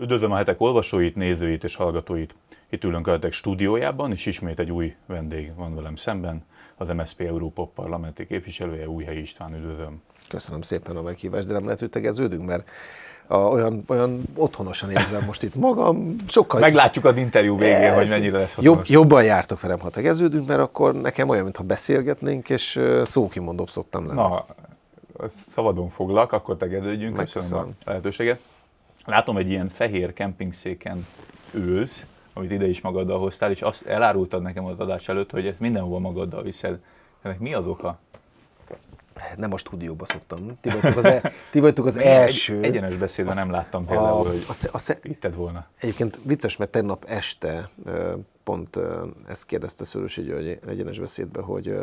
Üdvözlöm a hetek olvasóit, nézőit és hallgatóit. Itt ülünk a hetek stúdiójában, és ismét egy új vendég van velem szemben, az MSZP Európa parlamenti képviselője, Újhelyi István, üdvözlöm. Köszönöm szépen a meghívást, de nem lehet, hogy tegeződünk, mert a, olyan, olyan otthonosan érzem most itt magam, sokkal... Meglátjuk az interjú végén, e, hogy mennyire lesz jobb, Jobban jártok velem, ha tegeződünk, mert akkor nekem olyan, mintha beszélgetnénk, és szókimondóbb szoktam lenni. Na, szabadon foglak, akkor tegeződjünk, köszönöm a lehetőséget. Látom, egy ilyen fehér kempingszéken ülsz, amit ide is magaddal hoztál, és azt elárultad nekem az adás előtt, hogy ezt mindenhova magaddal viszed. Ennek mi az oka? Nem a stúdióba szoktam. Ti vagytok az, e, ti vagytok az első. Egy, egyenes beszédben nem láttam például, a, hogy a, a, a, itted volna. Egyébként vicces, mert tegnap este pont ezt kérdezte Szörösi György egyenes beszédben, hogy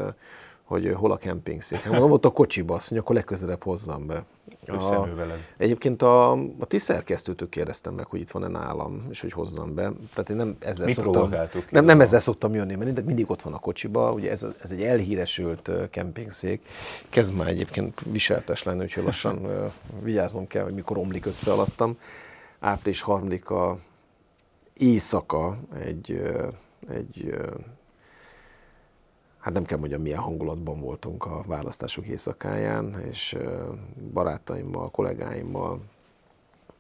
hogy hol a kempingszék. Mondom, ott a kocsiba, azt mondja, akkor legközelebb hozzam be. A, egyébként a, a ti szerkesztőtől kérdeztem meg, hogy itt van-e nálam, és hogy hozzam be. Tehát én nem ezzel, Mi szoktam, nem, nem ezzel szoktam jönni, mert mindig ott van a kocsiba. Ugye ez, ez egy elhíresült kempingszék. Kezd már egyébként viseltes lenni, úgyhogy lassan vigyáznom kell, hogy mikor omlik össze alattam. Április 3-a éjszaka egy, egy hát nem kell mondjam, milyen hangulatban voltunk a választások éjszakáján, és barátaimmal, kollégáimmal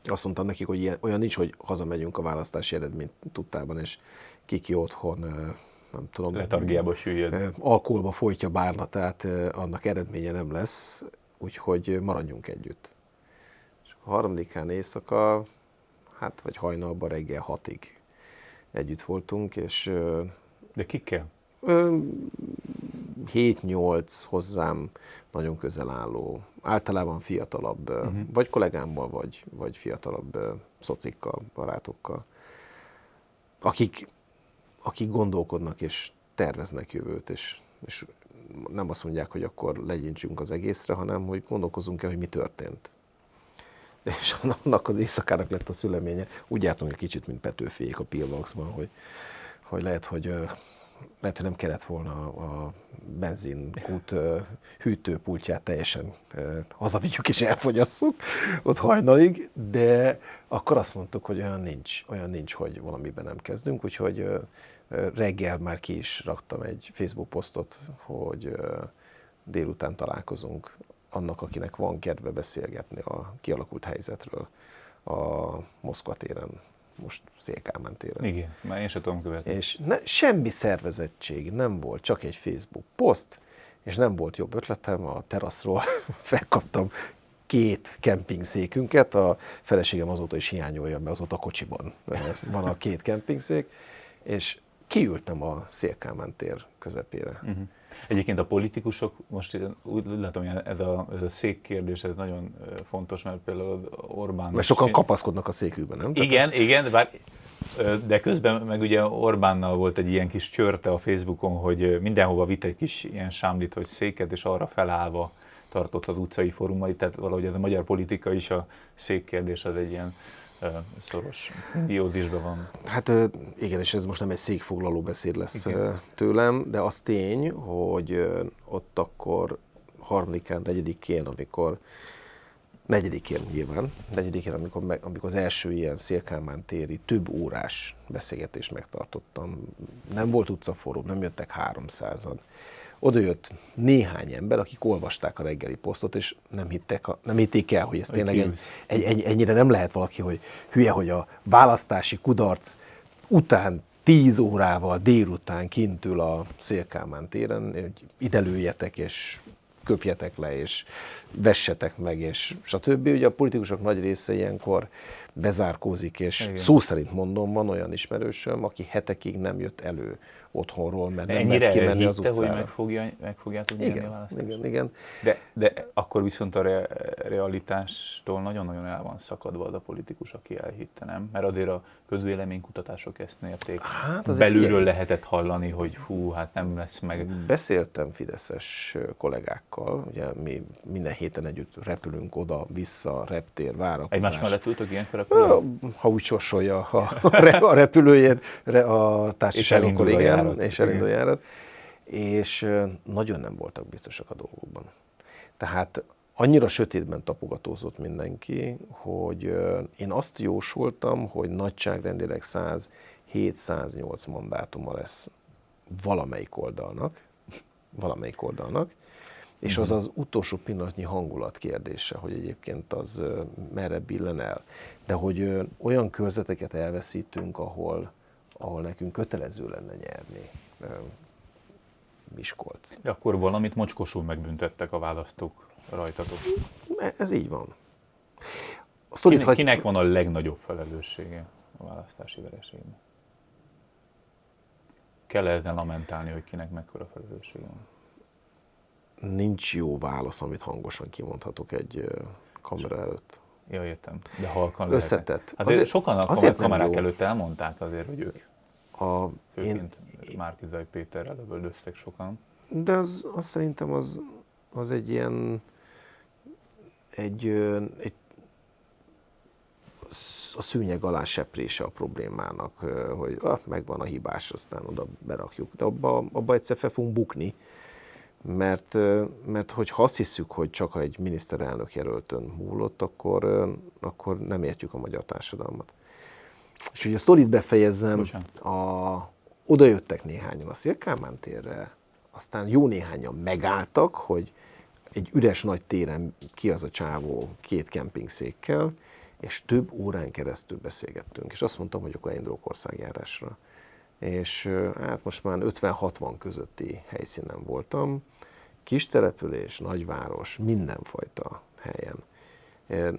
azt mondtam nekik, hogy ilyen, olyan nincs, hogy hazamegyünk a választási eredményt tudtában, és kiki otthon nem tudom, letargiába süllyed. Alkoholba folytja bárnatát, annak eredménye nem lesz, úgyhogy maradjunk együtt. És a harmadikán éjszaka, hát vagy hajnalban reggel hatig együtt voltunk, és... De kikkel? 7-8 hozzám nagyon közel álló, általában fiatalabb, uh-huh. vagy kollégámmal, vagy, vagy fiatalabb szocikkal, barátokkal, akik, akik gondolkodnak és terveznek jövőt, és, és nem azt mondják, hogy akkor legyintsünk az egészre, hanem hogy gondolkozunk el, hogy mi történt. És annak az éjszakának lett a szüleménye. Úgy jártunk egy kicsit, mint Petőfiék a Pilvaxban, hogy, hogy lehet, hogy lehet, hogy nem kellett volna a benzinkút hűtőpultját teljesen hazavigyük és elfogyasszuk ott hajnalig, de akkor azt mondtuk, hogy olyan nincs, olyan nincs, hogy valamiben nem kezdünk, úgyhogy reggel már ki is raktam egy Facebook posztot, hogy délután találkozunk annak, akinek van kedve beszélgetni a kialakult helyzetről a Moszkva téren most Szélkámán téren. Igen, már én sem tudom követni. És ne, semmi szervezettség nem volt, csak egy Facebook poszt, és nem volt jobb ötletem, a teraszról felkaptam két kempingszékünket, a feleségem azóta is hiányolja, mert azóta a kocsiban van a két kempingszék, és kiültem a Szélkámán tér közepére. Uh-huh. Egyébként a politikusok, most úgy látom, hogy ez a, ez a szék kérdés, ez nagyon fontos, mert például Orbán... Mert sokan kapaszkodnak a székükben, nem? Igen, Tehát... igen, bár, de közben meg ugye Orbánnal volt egy ilyen kis csörte a Facebookon, hogy mindenhova vitt egy kis ilyen sámlit vagy széket, és arra felállva tartott az utcai fórumait, tehát valahogy ez a magyar politika is a székkérdés az egy ilyen szoros diózisban van. Hát igen, és ez most nem egy székfoglaló beszéd lesz igen. tőlem, de az tény, hogy ott akkor harmadikán, negyedikén, amikor negyedikén nyilván, negyedikén, amikor, meg, amikor az első ilyen Szélkámán téri több órás beszélgetést megtartottam. Nem volt utcaforró, nem jöttek háromszázan oda jött néhány ember, akik olvasták a reggeli posztot, és nem, hittek, nem hitték el, hogy ez tényleg egy, egy, egy, ennyire nem lehet valaki, hogy hülye, hogy a választási kudarc után 10 órával délután kint ül a Szélkámán téren, hogy ide lőjetek, és köpjetek le, és vessetek meg, és stb. Ugye a politikusok nagy része ilyenkor bezárkózik, és Igen. szó szerint mondom, van olyan ismerősöm, aki hetekig nem jött elő otthonról, mert nem Ennyire lehet kimenni az utcára. hogy meg, fogja, meg fogjátok igen, a Igen, igen. De, de akkor viszont a re, realitástól nagyon-nagyon el van szakadva az a politikus, aki elhitte, nem? Mert azért a közvéleménykutatások ezt mérték. Hát Belülről figyelj. lehetett hallani, hogy hú, hát nem lesz meg. Beszéltem fideszes kollégákkal, ugye mi minden héten együtt repülünk oda-vissza, reptér, várakozás. Egymás mellett ültök ilyen Ha úgy sorsolja a, a repülőjét, a társaságokkal, igen járat. És elindul járat. És nagyon nem voltak biztosak a dolgokban. Tehát annyira sötétben tapogatózott mindenki, hogy én azt jósoltam, hogy nagyságrendileg 107-108 mandátuma lesz valamelyik oldalnak, valamelyik oldalnak, és az az utolsó pillanatnyi hangulat kérdése, hogy egyébként az merre billen el. De hogy olyan körzeteket elveszítünk, ahol, ahol nekünk kötelező lenne nyerni. Miskolc. De akkor valamit mocskosul megbüntettek a választók rajtatok. Ez így van. A kinek, hagy... kinek van a legnagyobb felelőssége a választási vereségben? Kell ezen lamentálni, hogy kinek mekkora felelőssége van? Nincs jó válasz, amit hangosan kimondhatok egy kamera előtt. Ja, értem. De halkan Összetett. Hát azért, sokan a azért kamerák előtt elmondták azért, hogy ők a, én, Márkizai Péterrel lövöldöztek sokan. De az, az szerintem az, az egy ilyen egy, egy a szűnyeg alá seprése a problémának, hogy ah, megvan a hibás, aztán oda berakjuk. De abba, abba egyszer fel fogunk bukni, mert, mert hogyha azt hiszük, hogy csak egy miniszterelnök jelöltön múlott, akkor, akkor nem értjük a magyar társadalmat. És hogy a sztorit befejezzem, a, oda jöttek néhányan a Szélkámán térre, aztán jó néhányan megálltak, hogy egy üres nagy téren ki az a csávó két kempingszékkel, és több órán keresztül beszélgettünk. És azt mondtam, hogy akkor elindulok országjárásra. És hát most már 50-60 közötti helyszínen voltam. Kis település, nagyváros, mindenfajta helyen.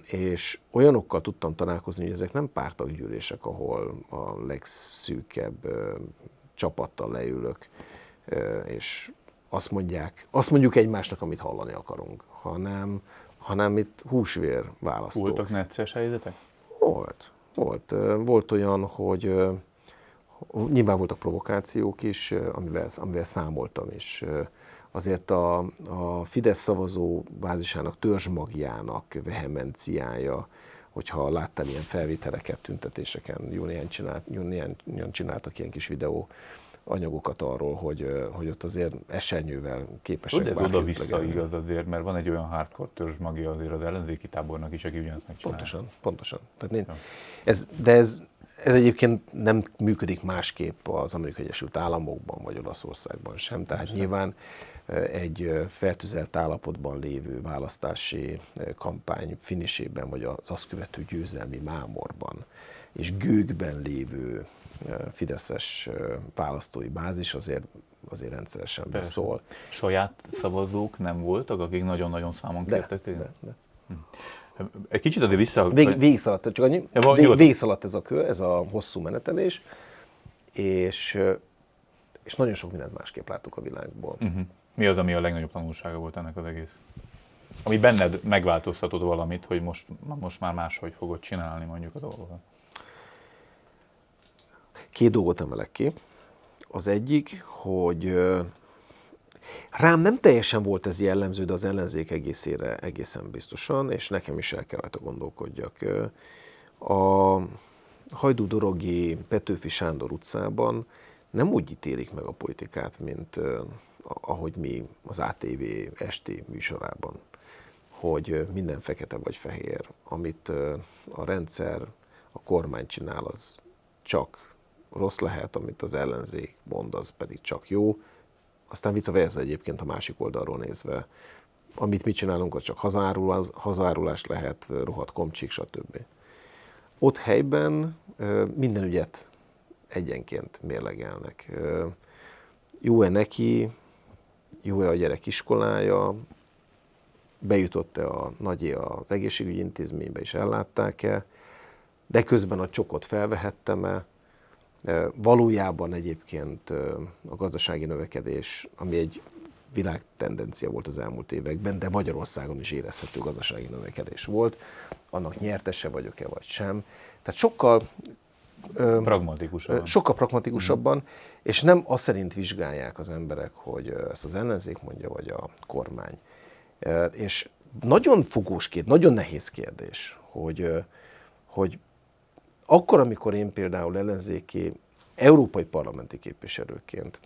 És olyanokkal tudtam találkozni, hogy ezek nem pártaggyűlések, ahol a legszűkebb csapattal leülök, és azt mondják, azt mondjuk egymásnak, amit hallani akarunk, hanem, hanem itt húsvér választók. Voltak necces helyzetek? Volt. Volt. Volt olyan, hogy nyilván voltak provokációk is, amivel, amivel számoltam is. Azért a, a Fidesz szavazó bázisának, törzsmagjának vehemenciája, hogyha láttál ilyen felvételeket, tüntetéseken, jó néhány, csinált, jó néhány csináltak ilyen kis videó anyagokat arról, hogy, hogy ott azért esernyővel képesek De ez oda-vissza igaz azért, mert van egy olyan hardcore törzs magia azért az ellenzéki tábornak is, aki ugyanazt megcsinálja. Pontosan, pontosan. Tehát én, ez, de ez, ez egyébként nem működik másképp az Amerikai Egyesült Államokban vagy Olaszországban sem. Tehát Persze. nyilván egy fertőzelt állapotban lévő választási kampány finisében, vagy az azt követő győzelmi mámorban, és gőgben lévő fideszes választói bázis azért, azért rendszeresen Persze. beszól. Saját szavazók nem voltak, akik nagyon-nagyon számon kértek? De, de, de. Hm. Egy kicsit azért vissza... Vég, végigszaladt, csak annyi, ja, vég, végigszaladt ez a kör, ez a hosszú menetelés, és, és nagyon sok mindent másképp láttuk a világból. Uh-huh. Mi az, ami a legnagyobb tanulsága volt ennek az egész? Ami benned megváltoztatott valamit, hogy most, most már máshogy fogod csinálni mondjuk a dolgokat? Két dolgot emelek ki. Az egyik, hogy rám nem teljesen volt ez jellemző, de az ellenzék egészére egészen biztosan, és nekem is el kell rajta gondolkodjak. A Hajdú-Dorogi Petőfi Sándor utcában nem úgy ítélik meg a politikát, mint ahogy mi az ATV esti műsorában, hogy minden fekete vagy fehér. Amit a rendszer, a kormány csinál, az csak rossz lehet, amit az ellenzék mond, az pedig csak jó. Aztán vice versa egyébként a másik oldalról nézve. Amit mi csinálunk, az csak hazárulás, hazárulás lehet, rohadt komcsik, stb. Ott helyben minden ügyet egyenként mérlegelnek. Jó-e neki, jó-e a gyerek iskolája, bejutott-e a nagyé az egészségügyi intézménybe és ellátták-e, de közben a csokot felvehettem-e, Valójában egyébként a gazdasági növekedés, ami egy világtendencia volt az elmúlt években, de Magyarországon is érezhető gazdasági növekedés volt. Annak nyertese vagyok-e vagy sem. Tehát sokkal pragmatikusabban. Sokkal pragmatikusabban, mm. és nem azt szerint vizsgálják az emberek, hogy ezt az ellenzék mondja, vagy a kormány. És nagyon fogós kérdés, nagyon nehéz kérdés, hogy, hogy akkor, amikor én például ellenzéki európai parlamenti képviselőként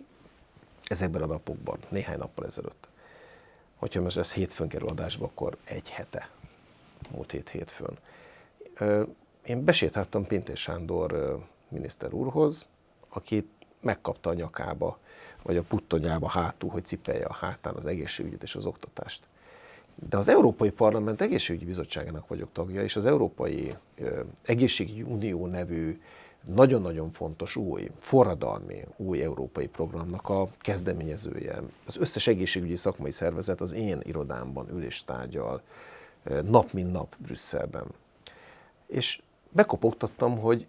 ezekben a napokban, néhány nappal ezelőtt, hogyha most ez hétfőn kerül adásba, akkor egy hete, múlt hét hétfőn. Én besétáltam Pintér Sándor miniszter úrhoz, aki megkapta a nyakába, vagy a puttonyába hátul, hogy cipelje a hátán az egészségügyet és az oktatást. De az Európai Parlament Egészségügyi Bizottságának vagyok tagja, és az Európai Egészségügyi Unió nevű nagyon-nagyon fontos új, forradalmi új európai programnak a kezdeményezője. Az összes egészségügyi szakmai szervezet az én irodámban ülést tárgyal, nap mint nap Brüsszelben. És bekopogtattam, hogy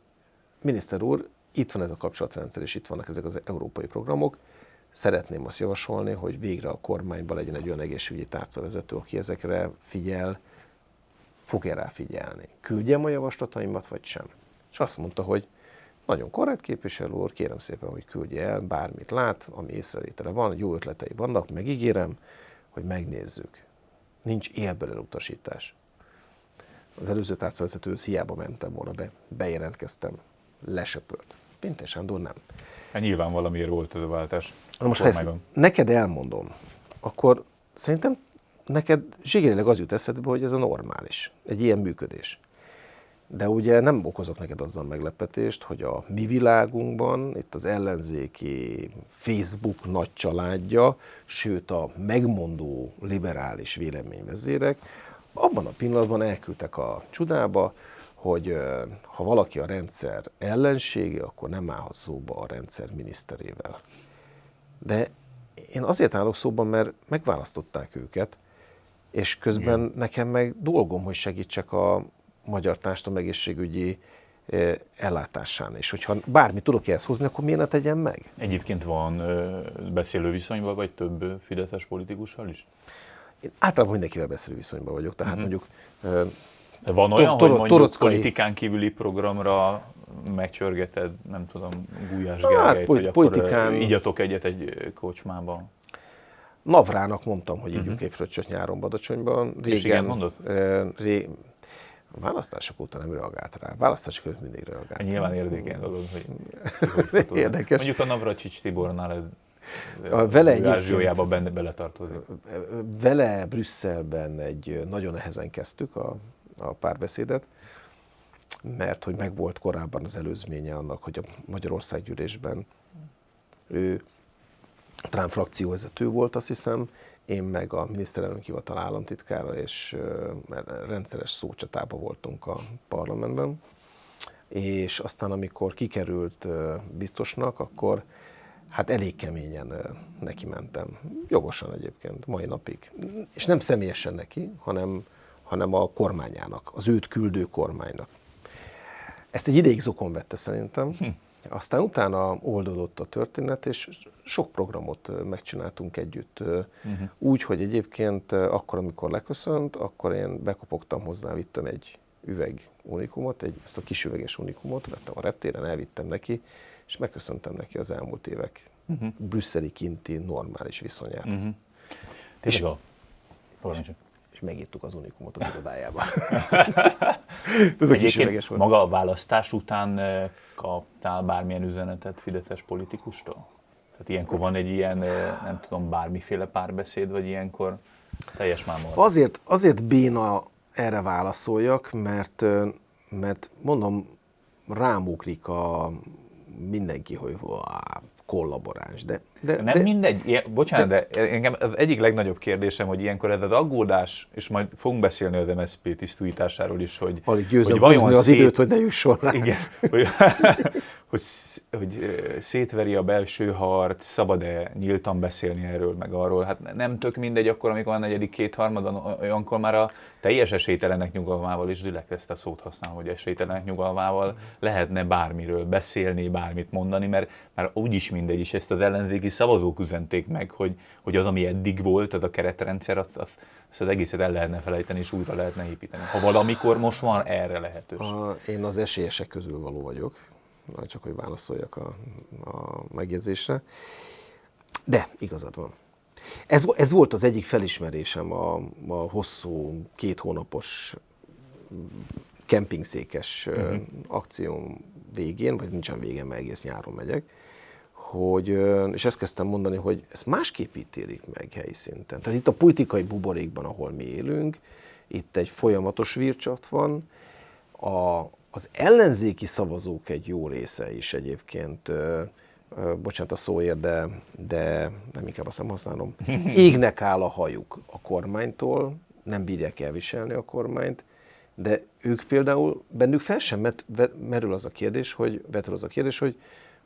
miniszter úr, itt van ez a kapcsolatrendszer, és itt vannak ezek az európai programok, szeretném azt javasolni, hogy végre a kormányban legyen egy olyan egészségügyi tárcavezető, aki ezekre figyel, fog-e rá figyelni. Küldjem a javaslataimat, vagy sem? És azt mondta, hogy nagyon korrekt képviselő úr, kérem szépen, hogy küldje el, bármit lát, ami észrevétele van, jó ötletei vannak, megígérem, hogy megnézzük. Nincs élből elutasítás. Az előző tárcavezetőhöz hiába mentem volna be, bejelentkeztem, lesöpört. Pintér Sándor nem. Hát nyilván valamiért volt ez a váltás. Na most ha ezt neked elmondom, akkor szerintem neked zsigerileg az jut eszedbe, hogy ez a normális, egy ilyen működés. De ugye nem okozok neked azzal meglepetést, hogy a mi világunkban, itt az ellenzéki Facebook nagy családja, sőt a megmondó liberális véleményvezérek, abban a pillanatban elküldtek a csodába, hogy ha valaki a rendszer ellensége, akkor nem állhat szóba a rendszer miniszterével. De én azért állok szóban, mert megválasztották őket, és közben Igen. nekem meg dolgom, hogy segítsek a magyar társadalom egészségügyi ellátásán. És hogyha bármi tudok ehhez hozni, akkor miért ne tegyem meg? Egyébként van beszélő viszonyban, vagy több fideszes politikussal is? Én általában mindenkivel beszélő viszonyban vagyok, tehát uh-huh. mondjuk de van olyan, hogy mondjuk politikán kívüli programra megcsörgeted, nem tudom, Gulyás hát, Gergelyt, hogy politikán... akkor igyatok egyet egy kocsmában? Navrának mondtam, hogy ígyunk uh-huh. egy fröccsöt nyáron Badacsonyban. Régen, És igen mondott? Ré, a választások óta nem reagált rá. Választások között mindig reagált. Nyilván érdekel dolog, hogy, hogy Érdekes. Mondjuk a Navracsics Tibornál a vele egyébként, benne beletartozik. Vele Brüsszelben egy nagyon nehezen kezdtük a a párbeszédet, mert hogy megvolt korábban az előzménye annak, hogy a Magyarország gyűlésben ő Trump frakcióvezető volt, azt hiszem, én meg a miniszterelnök hivatal államtitkára, és rendszeres szócsatában voltunk a parlamentben. És aztán, amikor kikerült biztosnak, akkor hát elég keményen neki mentem. Jogosan egyébként, mai napig. És nem személyesen neki, hanem hanem a kormányának, az őt küldő kormánynak. Ezt egy ideig zokon vette szerintem, hm. aztán utána oldódott a történet, és sok programot megcsináltunk együtt. Uh-huh. Úgy, hogy egyébként akkor, amikor leköszönt, akkor én bekopogtam hozzá, vittem egy üveg unikumot, egy, ezt a kis üveges unikumot, vettem a reptéren, elvittem neki, és megköszöntem neki az elmúlt évek uh-huh. brüsszeli kinti normális viszonyát. Uh-huh. És, és, és megírtuk az Unikumot az irodájába. Ez Egyébként volt. maga a választás után eh, kaptál bármilyen üzenetet Fideszes politikustól? Tehát ilyenkor van egy ilyen, eh, nem tudom, bármiféle párbeszéd, vagy ilyenkor teljes mámor? Azért, azért béna erre válaszoljak, mert, eh, mert mondom, rámuklik a mindenki, hogy kollaboráns. De, de, nem de, mindegy, ilyen, bocsánat, de, de engem az egyik legnagyobb kérdésem, hogy ilyenkor ez az aggódás, és majd fogunk beszélni az MSZP tisztújításáról is, hogy, hogy vajon az szét... időt, hogy ne jusson rá. Igen, hogy, hogy, hogy szétveri a belső harc, szabad-e nyíltan beszélni erről, meg arról. Hát nem tök mindegy akkor, amikor a negyedik kétharmadon, olyankor már a teljes esélytelenek nyugalmával is direkt ezt a szót használom, hogy esélytelenek nyugalmával lehetne bármiről beszélni, bármit mondani, mert már úgyis mindegy, is ezt az ellenzéki szavazók üzenték meg, hogy, hogy az, ami eddig volt, az a keretrendszer, azt, azt, azt az egészet el lehetne felejteni, és újra lehetne építeni. Ha valamikor most van erre lehetőség. A, én az esélyesek közül való vagyok csak hogy válaszoljak a, a megjegyzésre. De igazad van. Ez, ez volt az egyik felismerésem a, a hosszú, két hónapos kempingszékes uh-huh. akcióm végén, vagy nincsen vége, mert egész nyáron megyek, hogy, és ezt kezdtem mondani, hogy ezt másképp ítélik meg helyi szinten. Tehát itt a politikai buborékban, ahol mi élünk, itt egy folyamatos vircsat van, a, az ellenzéki szavazók egy jó része is egyébként, ö, ö, bocsánat a szóért, de, de nem inkább azt nem használom, égnek áll a hajuk a kormánytól, nem bírják elviselni a kormányt, de ők például, bennük fel sem met, merül az a kérdés, hogy, vetül az a kérdés, hogy,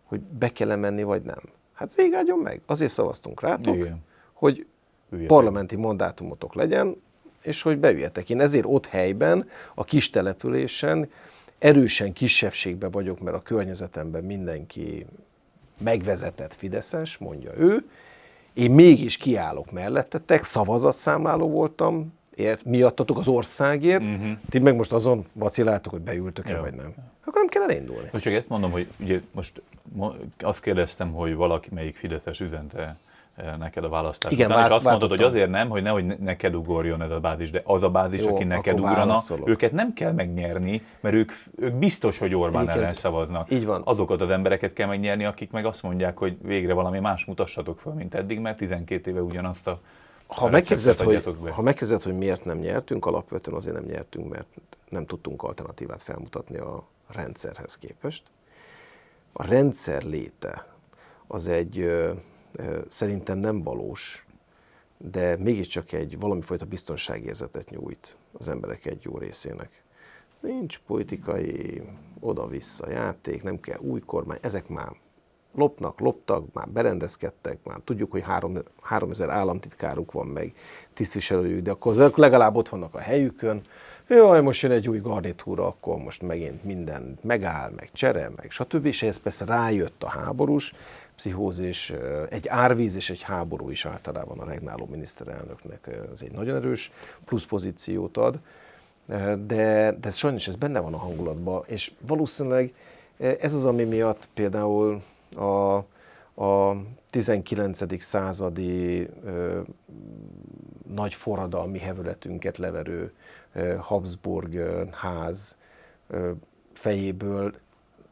hogy be kell menni, vagy nem. Hát végágyon meg, azért szavaztunk rátok, Igen. hogy Üljetek. parlamenti mandátumotok legyen, és hogy beüljetek. Én ezért ott helyben, a kis településen erősen kisebbségbe vagyok, mert a környezetemben mindenki megvezetett Fideszes, mondja ő. Én mégis kiállok mellettetek, szavazatszámláló voltam, ért, miattatok az országért, uh-huh. ti meg most azon vaciláltok, hogy beültök-e, Jó. vagy nem. Akkor nem kell elindulni. Most csak ezt mondom, hogy ugye most mo- azt kérdeztem, hogy valaki melyik Fideszes üzente eh, neked a választás Igen, után, és várt- azt mondod, hogy váltottam. azért nem, hogy nehogy ne- neked ugorjon ez a bázis, de az a bázis, Jó, aki neked ugrana, válaszolok. őket nem kell megnyerni, mert ők, ők biztos, hogy Orbán Egyébként ellen szavaznak. így van. Azokat az embereket kell megnyerni, akik meg azt mondják, hogy végre valami más mutassatok fel, mint eddig, mert 12 éve ugyanazt a Ha megkérdezed, hogy, be. ha megkérdezed, hogy miért nem nyertünk, alapvetően azért nem nyertünk, mert nem tudtunk alternatívát felmutatni a rendszerhez képest. A rendszer léte az egy ö, ö, szerintem nem valós, de mégiscsak egy valamifajta biztonságérzetet nyújt az emberek egy jó részének. Nincs politikai oda-vissza játék, nem kell új kormány, ezek már lopnak, loptak, már berendezkedtek, már tudjuk, hogy három, 3000 államtitkáruk van meg, tisztviselőjük, de akkor legalább ott vannak a helyükön. Jaj, most jön egy új garnitúra, akkor most megint minden megáll, meg csere, meg stb. És ehhez persze rájött a háborús pszichózis, egy árvíz és egy háború is általában a regnáló miniszterelnöknek ez egy nagyon erős plusz pozíciót ad de, de sajnos ez benne van a hangulatban, és valószínűleg ez az, ami miatt például a, a 19. századi ö, nagy forradalmi hevületünket leverő ö, Habsburg ö, ház ö, fejéből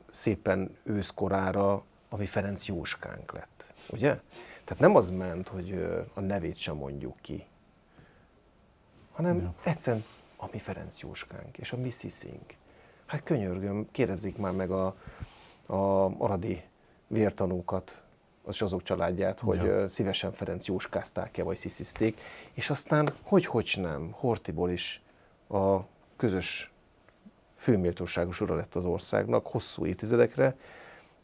szépen őszkorára a mi Ferenc Jóskánk lett, ugye? Tehát nem az ment, hogy ö, a nevét sem mondjuk ki, hanem ja. egyszerűen a mi Ferenc Jóskánk és a mi sziszink. Hát könyörgöm, kérdezzék már meg a, a aradi vértanúkat, az azok családját, hogy Ja. szívesen Ferenc Jóskázták-e, vagy sziszizték, és aztán, hogy hogy nem, Hortiból is a közös főméltóságos ura lett az országnak hosszú évtizedekre,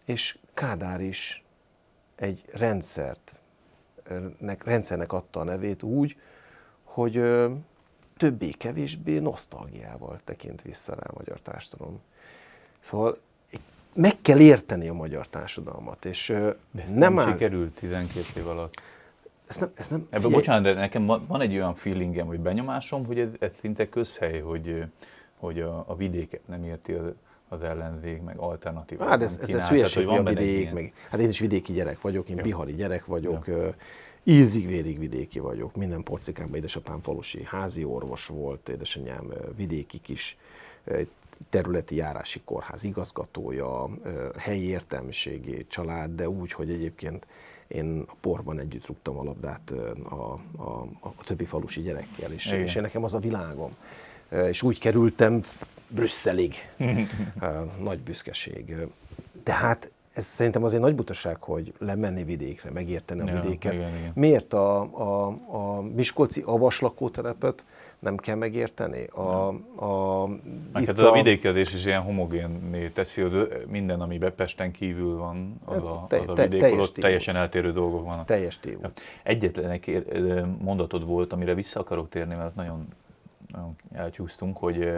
és Kádár is egy rendszert, nek, rendszernek adta a nevét úgy, hogy többé-kevésbé nosztalgiával tekint vissza rá a magyar társadalom. Szóval meg kell érteni a magyar társadalmat, és De ez nem, nem sikerült 12 év alatt. ez nem, ez nem, Ebből figyelj, bocsánat, de nekem van, egy olyan feelingem, vagy benyomásom, hogy ez, ez szinte közhely, hogy, hogy a, a vidéket nem érti az, az ellenzék, meg alternatívát Hát ez, ez, ez hülyeség, hogy hogy a vidék, ilyen- meg, hát én is vidéki gyerek vagyok, én Ja. bihari gyerek vagyok, ja. ízig-vérig vidéki vagyok, minden porcikámban édesapám falusi házi orvos volt, édesanyám vidéki kis területi járási kórház igazgatója, helyi értelmiségi család, de úgy, hogy egyébként én a porban együtt rúgtam a labdát a, a, a többi falusi gyerekkel, és, Igen. és én nekem az a világom. És úgy kerültem Brüsszelig. Nagy büszkeség. Tehát ez szerintem azért nagy butaság, hogy lemenni vidékre, megérteni a Ja, vidéket. igen, igen. Miért a, a, a Miskolci avas lakótelepet nem kell megérteni? A, a, itt hát az a vidékezés is ilyen homogénné teszi, hogy minden, ami Pesten kívül van, az a, te- az a vidék, teljes tévút. teljesen eltérő dolgok vannak. Teljes tévút. Egyetlen egy mondatod volt, amire vissza akarok térni, mert nagyon, nagyon elcsúsztunk, hogy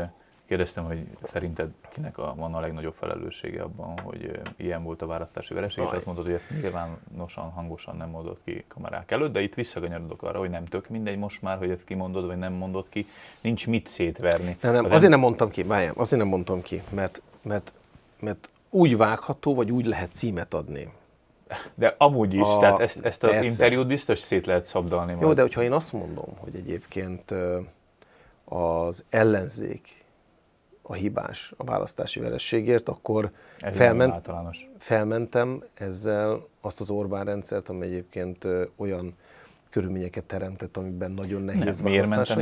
kérdeztem, hogy szerinted kinek a, van a legnagyobb felelőssége abban, hogy ilyen volt a választási vereség, és azt mondod, hogy ezt nyilvánosan, hangosan nem mondod ki kamerák előtt, de itt visszakanyarodok arra, hogy nem tök mindegy most már, hogy ezt kimondod, vagy nem mondod ki, nincs mit szétverni. Nem, nem, Az azért nem mondtam ki, várjál, azért nem mondtam ki, mert, mert, mert úgy vágható, vagy úgy lehet címet adni. De amúgy is, A- tehát ezt, ezt az interjút biztos szét lehet szabdalni. Jó, majd. de hogyha én azt mondom, hogy egyébként az ellenzék a hibás a választási verességért, akkor Ez felment, felmentem ezzel azt az Orbán rendszert, ami egyébként olyan körülményeket teremtett, amiben nagyon nehéz Nem,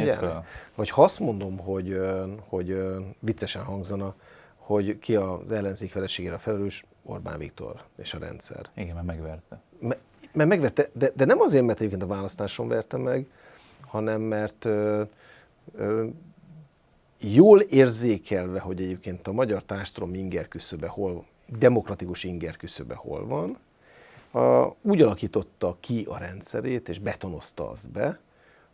járni. fel? Vagy ha azt mondom, hogy, hogy viccesen hangzana, hogy ki az ellenzék vereségére felelős, Orbán Viktor és a rendszer. Igen, mert megverte. Me- Mert megvette, de, de nem azért, mert egyébként a választáson verte meg, hanem mert ö, ö, jól érzékelve, hogy egyébként a magyar társadalom inger küszöbe hol, demokratikus inger küszöbe hol van, a, úgy alakította ki a rendszerét, és betonozta azt be,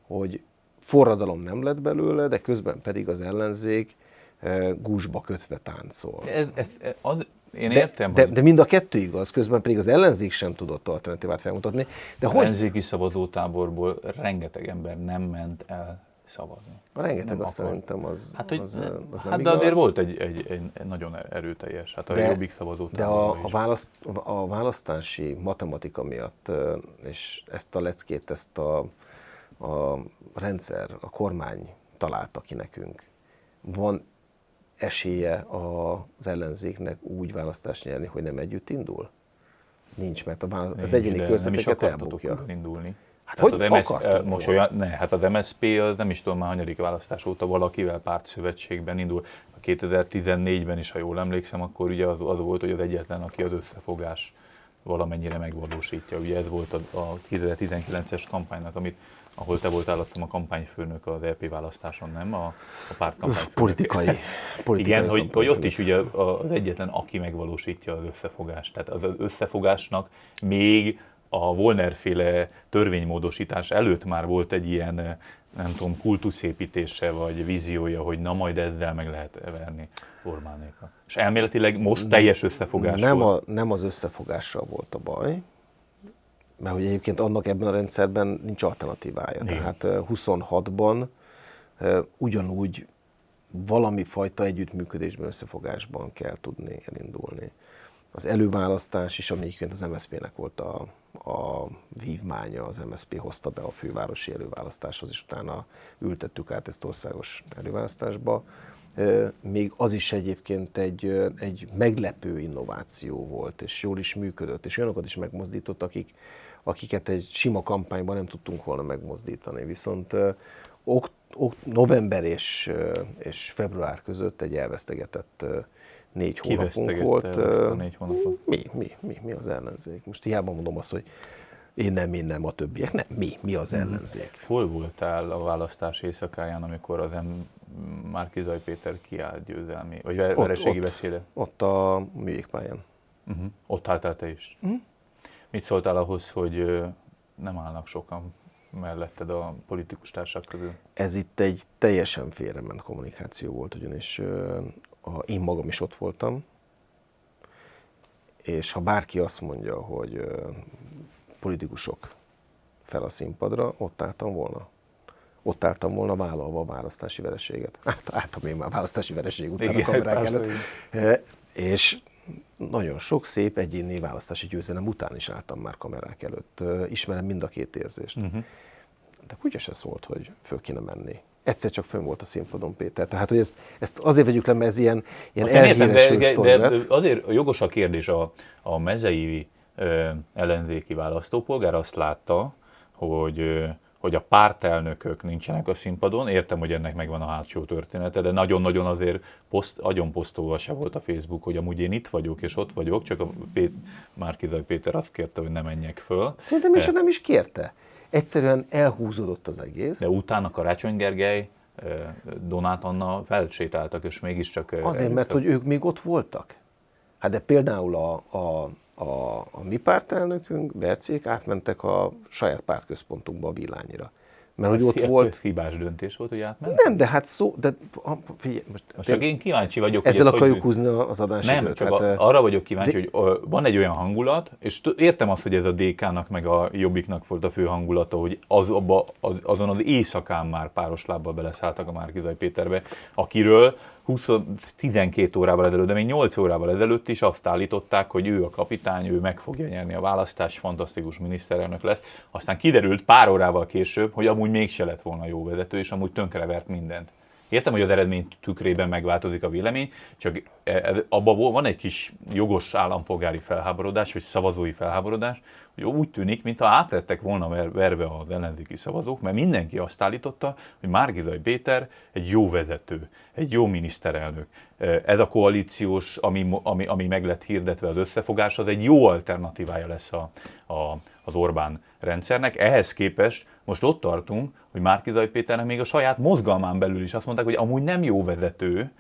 hogy forradalom nem lett belőle, de közben pedig az ellenzék e, gúzsba kötve táncol. Ez, ez, az, én De, értem, de, hogy de mind a kettő igaz, közben pedig az ellenzék sem tudott alternatívát felmutatni. De a hogy? ellenzéki szavazótáborból rengeteg ember nem ment el szavazni. Rengeteg Nem azt akar. szerintem az, Hát, hogy, az, az nem hát de igaz. azért volt egy, egy, egy, egy nagyon erőteljes, hát a De- jobbik De szavazótáborban a, a, választ, a választási matematika miatt, és ezt a leckét, ezt a, a rendszer, a kormány találta ki nekünk, van esélye az ellenzéknek úgy választást nyerni, hogy nem együtt indul? Nincs, mert a az egyéni de nem is körzeteket elbukja. indulni. Hát hogy az MS, akartunk eh, most volna? olyan, ne, hát az MSZP az nem is tudom már hanyadik választás óta valakivel pártszövetségben indul. A 2014-ben is, ha jól emlékszem, akkor ugye az, az volt, hogy az egyetlen, aki az összefogás valamennyire megvalósítja. Ugye ez volt a, a 2019-es kampánynak, amit ahol te voltál a kampányfőnök az LP választáson, nem? A, a párt kampányfőnök. Politikai, politikai Igen, hogy, hogy ott is ugye az egyetlen, aki megvalósítja az összefogást. Tehát az, az összefogásnak még a Volner-féle törvénymódosítás előtt már volt egy ilyen, eh, nem tudom, kultuszépítése vagy víziója, hogy na majd ezzel meg lehet verni Orbánékat. És elméletileg most teljes összefogás nem, volt. a, nem az összefogással volt a baj, mert hogy egyébként annak ebben a rendszerben nincs alternatívája. Igen. Tehát ö, 26-ban ö, ugyanúgy valami fajta együttműködésben, összefogásban kell tudni elindulni. Az előválasztás is, ami egyébként az MSZP-nek volt a, a vívmánya, az MSZP hozta be a fővárosi előválasztáshoz, és utána ültettük át ezt országos előválasztásba. Még az is egyébként egy, egy meglepő innováció volt, és jól is működött, és olyanokat is megmozdított, akik, akiket egy sima kampányban nem tudtunk volna megmozdítani. Viszont ok, ok, november és, és február között egy elvesztegetett négy Ki hónapunk volt. ezt a négy hónapot? Mi, mi, mi, mi az ellenzék? Most hiába mondom azt, hogy én nem, én nem, a többiek. Nem, mi, mi az Mhm. ellenzék? Hol voltál a választás éjszakáján, amikor az M. Márkizaj Péter kiállt győzelmi, vagy vereségi ott. beszéde? Ott a műjégpályán. Uh-huh. Ott álltál te is. Mhm. Mit szóltál ahhoz, hogy nem állnak sokan melletted a politikus társak közül? Ez itt egy teljesen félrement kommunikáció volt, ugyanis a, én magam is ott voltam, és ha bárki azt mondja, hogy ö, politikusok fel a színpadra, ott álltam volna. Ott álltam volna vállalva a választási vereséget. Hát, álltam én már választási vereség után Igen, a kamerák előtt. E, És nagyon sok szép egyéni választási győzelem után is álltam már kamerák előtt. Ismerem mind a két érzést. Uh-huh. De kutya se szólt, hogy föl kéne menni. Egyszer csak fönn volt a színpadon Péter. Tehát, hogy ezt, ezt azért vegyük le, mert ez ilyen, ilyen elhíresült de, de, de azért jogos a kérdés, a, a mezei ö, ellenzéki választópolgár azt látta, hogy, ö, hogy a pártelnökök nincsenek a színpadon. Értem, hogy ennek megvan a hátsó története, de nagyon-nagyon azért poszt, agyon posztolva se volt a Facebook, hogy amúgy én itt vagyok és ott vagyok, csak a Pét, Márkizaj Péter azt kérte, hogy ne menjek föl. Szerintem is Eh, nem is kérte. Egyszerűen elhúzódott az egész. De utána Karácsony Gergely, Donát Anna felsétáltak, és mégiscsak... Azért, mert hogy ők még ott voltak. Hát de például a, a, a, a mi pártelnökünk, Bercék átmentek a saját pártközpontunkba a villányira. Mert hogy ott Ez volt... hibás döntés volt, hogy átment? Nem, de hát szó... De, a, figyelj, most, Most csak én kíváncsi vagyok, ezzel ez akarjuk hogy, húzni az adás Nem, időt. csak hát, a, arra vagyok kíváncsi, zé- hogy van egy olyan hangulat, és értem azt, hogy ez a DK-nak meg a Jobbiknak volt a fő hangulata, hogy az, abba, az, azon az éjszakán már páros lábbal beleszálltak a Márkizaj Péterbe, akiről 20, 12 órával ezelőtt, de még 8 órával ezelőtt is azt állították, hogy ő a kapitány, ő meg fogja nyerni a választást, fantasztikus miniszterelnök lesz. Aztán kiderült pár órával később, hogy amúgy mégse lett volna jó vezető, és amúgy tönkrevert mindent. Értem, hogy az eredmény tükrében megváltozik a vélemény, csak abban van egy kis jogos állampolgári felháborodás, vagy szavazói felháborodás, hogy úgy tűnik, mintha átlettek volna verve az ellenzéki szavazók, mert mindenki azt állította, hogy Márgizaj Péter egy jó vezető, egy jó miniszterelnök. Ez a koalíciós, ami, ami, ami meg lett hirdetve az összefogás, az egy jó alternatívája lesz a, a, az Orbán rendszernek. Ehhez képest most ott tartunk, hogy Márkizaj Péternek még a saját mozgalmán belül is azt mondták, hogy amúgy nem jó vezető,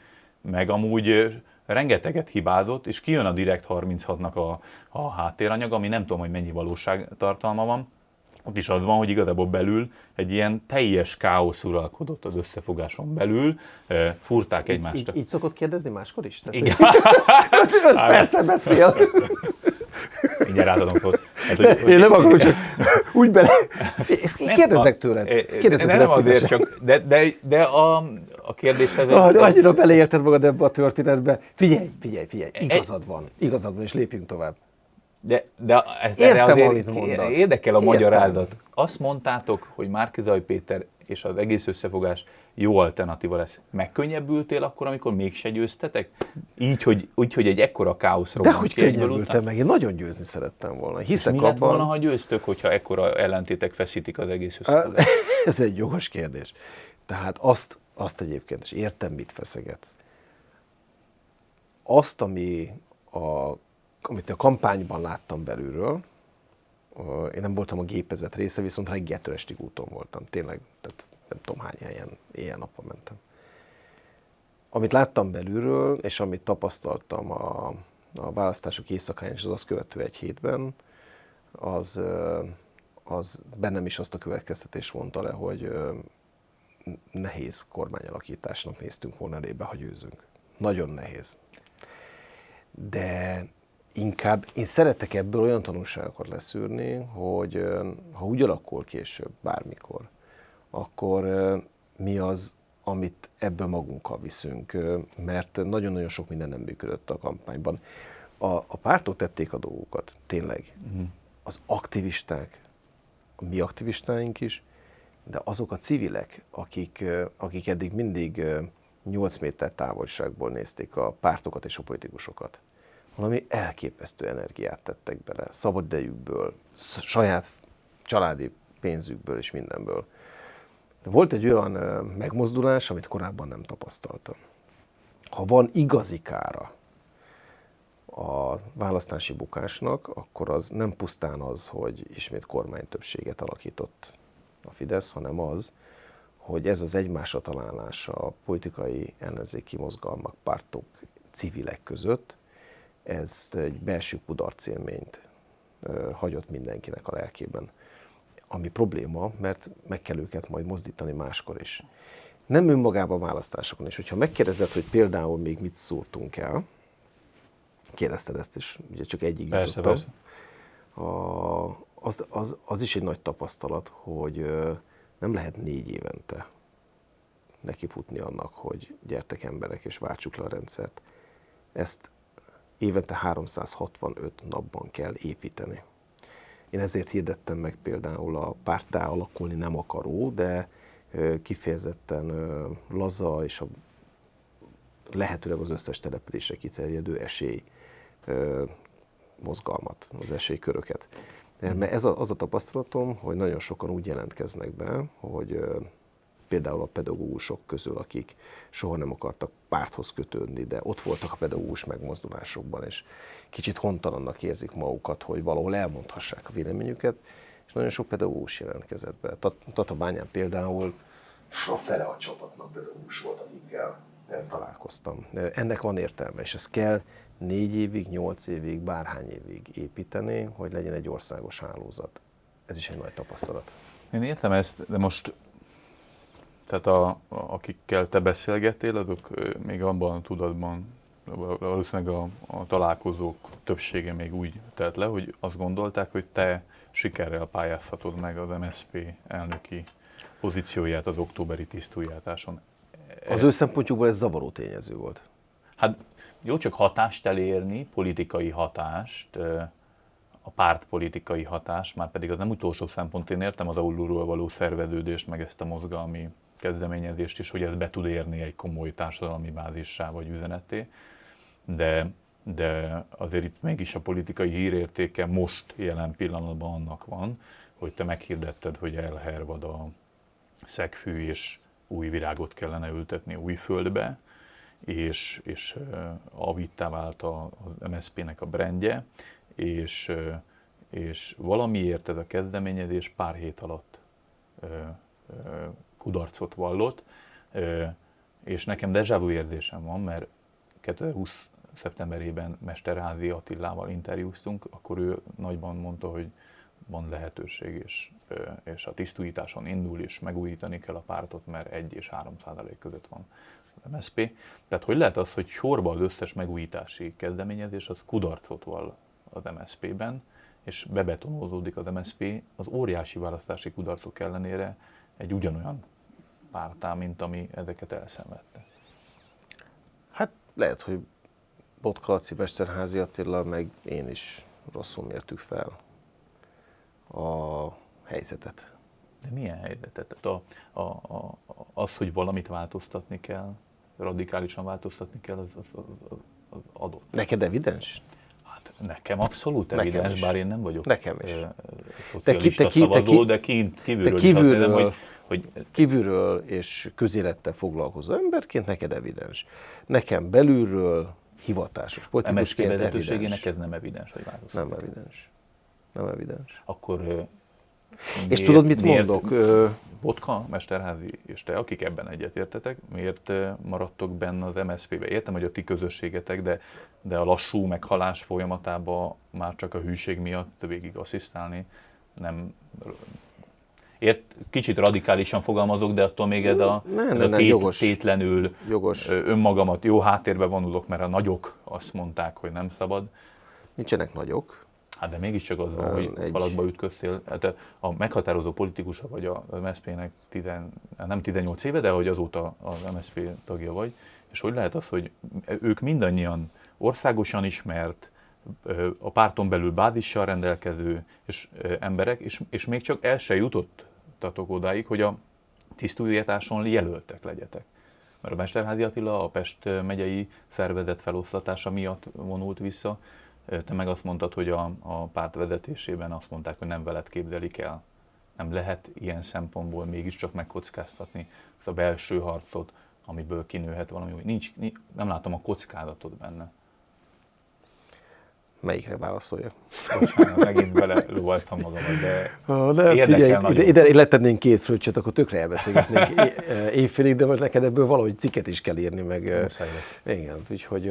meg amúgy rengeteget hibázott, és kijön a Direct 36-nak a, a háttéranyag, ami nem tudom, hogy mennyi valóság tartalma van. Ott is az van, hogy igazából belül egy ilyen teljes káosz uralkodott az összefogáson belül, furták egymást. Így, így, így szokott kérdezni máskor is? Tehát, Igen. 5 percet beszél. Mindjárt átadom fel. Hát, hogy, Én nem akarom, csak úgy bele... Ezt kérdezek tőled. Kérdezek tőled nem azért csak, de, de, de a, a kérdés... Ez, ah, de annyira beleérted magad ebbe a történetbe. Figyelj, figyelj, figyelj, igazad van. Igazad van, és lépjünk tovább. De, de ez Értem, amit mondasz. Érdekel a magyarázat. Azt mondtátok, hogy Márkizaj Péter és az egész összefogás jó alternatíva lesz. Megkönnyebbültél akkor, amikor mégse győztetek? Így, hogy, úgy, hogy egy ekkora káosz De hogy könnyebbültem meg, én nagyon győzni szerettem volna. Hiszek mi abban... volna, ha győztök, hogyha ekkora ellentétek feszítik az egész összefogást? Ez egy jogos kérdés. Tehát azt, azt egyébként, és értem, mit feszegetsz. Azt, ami a, amit a kampányban láttam belülről, én nem voltam a gépezet része, viszont reggeltől estig úton voltam. Tényleg, tehát nem tudom hány helyen éjjel-nappal mentem. Amit láttam belülről, és amit tapasztaltam a, a választások éjszakáján és az azt követő egy hétben, az, az bennem is azt a következtetés vonta le, hogy nehéz kormányalakításnak néztünk volna elébe, ha győzünk. Nagyon nehéz. De inkább én szeretek ebből olyan tanulságokat leszűrni, hogy ha úgy alakul később, bármikor, akkor mi az, amit ebből magunkkal viszünk, mert nagyon-nagyon sok minden nem működött a kampányban. A, a pártok tették a dolgokat, tényleg. Uh-huh. Az aktivisták, a mi aktivistáink is, de azok a civilek, akik, akik eddig mindig 8 méter távolságból nézték a pártokat és a politikusokat, valami elképesztő energiát tettek bele, szabad idejükből, saját családi pénzükből és mindenből. De volt egy olyan megmozdulás, amit korábban nem tapasztaltam. Ha van igazi kára a választási bukásnak, akkor az nem pusztán az, hogy ismét kormánytöbbséget alakított a Fidesz, hanem az, hogy ez az egymásra találása a politikai ellenzéki mozgalmak, pártok, civilek között, ez egy belső kudarc élményt hagyott mindenkinek a lelkében ami probléma, mert meg kell őket majd mozdítani máskor is. Nem önmagában a választásokon is. Hogyha megkérdezed, hogy például még mit szóltunk el, kérdezted ezt is, ugye csak egyik persze, persze. A, az, az, az is egy nagy tapasztalat, hogy nem lehet négy évente nekifutni annak, hogy gyertek emberek és váltsuk le a rendszert. Ezt évente 365 napban kell építeni. Én ezért hirdettem meg például a pártá alakulni nem akaró, de kifejezetten laza és a lehetőleg az összes településre kiterjedő esély mozgalmat, az esélyköröket. Mert ez a, az a tapasztalatom, hogy nagyon sokan úgy jelentkeznek be, hogy például a pedagógusok közül, akik soha nem akartak párthoz kötődni, de ott voltak a pedagógus megmozdulásokban, és kicsit hontalannak érzik magukat, hogy valahol elmondhassák a véleményüket, és nagyon sok pedagógus jelentkezett be. Tatabányán például a fele a csapatnak pedagógus volt, akikkel találkoztam. Ennek van értelme, és ez kell négy évig, nyolc évig, bárhány évig építeni, hogy legyen egy országos hálózat. Ez is egy nagy tapasztalat. Én értem ezt, de most tehát a, akikkel te beszélgettél, azok még abban a tudatban, valószínűleg a, a találkozók többsége még úgy telt le, hogy azt gondolták, hogy te sikerrel pályázhatod meg az MSZP elnöki pozícióját az októberi tisztújjátáson. Az ő szempontjukból ez zavaró tényező volt. Hát jó, csak hatást elérni, politikai hatást, a pártpolitikai hatást, már pedig az nem utolsó szempont, én értem az aulúról való szerveződést, meg ezt a mozgalmi kezdeményezést is, hogy ez be tud érni egy komoly társadalmi bázissá vagy üzenetté, de, de azért itt mégis a politikai hírértéke most jelen pillanatban annak van, hogy te meghirdetted, hogy elhervad a szegfű és új virágot kellene ültetni új földbe, és, és avittá vált az MSZP-nek a brendje, és, és valamiért ez a kezdeményezés pár hét alatt kudarcot vallott, és nekem dejavú érzésem van, mert 2020 szeptemberében Mesterházi Attilával interjúztunk, akkor ő nagyban mondta, hogy van lehetőség, és, és a tisztújításon indul, és megújítani kell a pártot, mert 1 és 3 százalék között van az MSZP. Tehát hogy lehet az, hogy sorba az összes megújítási kezdeményezés az kudarcot val az MSZP-ben, és bebetonózódik az MSZP az óriási választási kudarcok ellenére egy ugyanolyan pártá, mint ami ezeket elszenvedte. Hát lehet, hogy Botka Laci, Mesterházi Attila, meg én is rosszul mértük fel a helyzetet. De milyen helyzetet? Tehát a, a, a, az, hogy valamit változtatni kell, radikálisan változtatni kell, az, az, az, az adott. Neked evidens? Nekem abszolút nekem evidens, is. bár én nem vagyok nekem is. te, ki, te, ki, te, ki, de kint, kívülről, te kívülről, hogy, hogy kívülről és közélettel foglalkozó emberként neked evidens. Nekem belülről hivatásos politikusként evidens. neked nem evidens, hogy változtatni. Nem evidens. Nem evidens. Akkor miért, és tudod, mit miért, mondok? Botka, Mesterházi és te, akik ebben egyetértetek, miért maradtok benne az MSZP-be? Értem, hogy a ti közösségetek, de, de a lassú meghalás folyamatában már csak a hűség miatt végig asszisztálni nem ért, kicsit radikálisan fogalmazok, de attól még ez a, nem, ez a tét, jogos. tétlenül jogos. önmagamat jó háttérbe vonulok, mert a nagyok azt mondták, hogy nem szabad. Nincsenek nagyok. Hát de mégiscsak az van, hogy egy... falakba ütköztél. Hát a meghatározó politikusa vagy a MSZP-nek tizen, nem 18 éve, de hogy azóta az MSZP tagja vagy. És hogy lehet az, hogy ők mindannyian országosan ismert, a párton belül bázissal rendelkező és emberek, és, és még csak el se jutottatok odáig, hogy a tisztújításon jelöltek legyetek. Mert a Mesterházi Attila a Pest megyei szervezet felosztatása miatt vonult vissza, te meg azt mondtad, hogy a, a párt vezetésében azt mondták, hogy nem veled képzelik el. Nem lehet ilyen szempontból mégiscsak megkockáztatni ezt a belső harcot, amiből kinőhet valami. Nincs, nem látom a kockázatot benne. Melyikre válaszoljak? Bocsánat, megint bele lovaltam magamat, de ha, nem, figyelj, ide, ide letennénk két fröccsöt, akkor tökre elbeszélgetnénk évfélig, de most neked ebből valahogy cikket is kell írni, meg... Muszáj lesz. Igen, úgyhogy...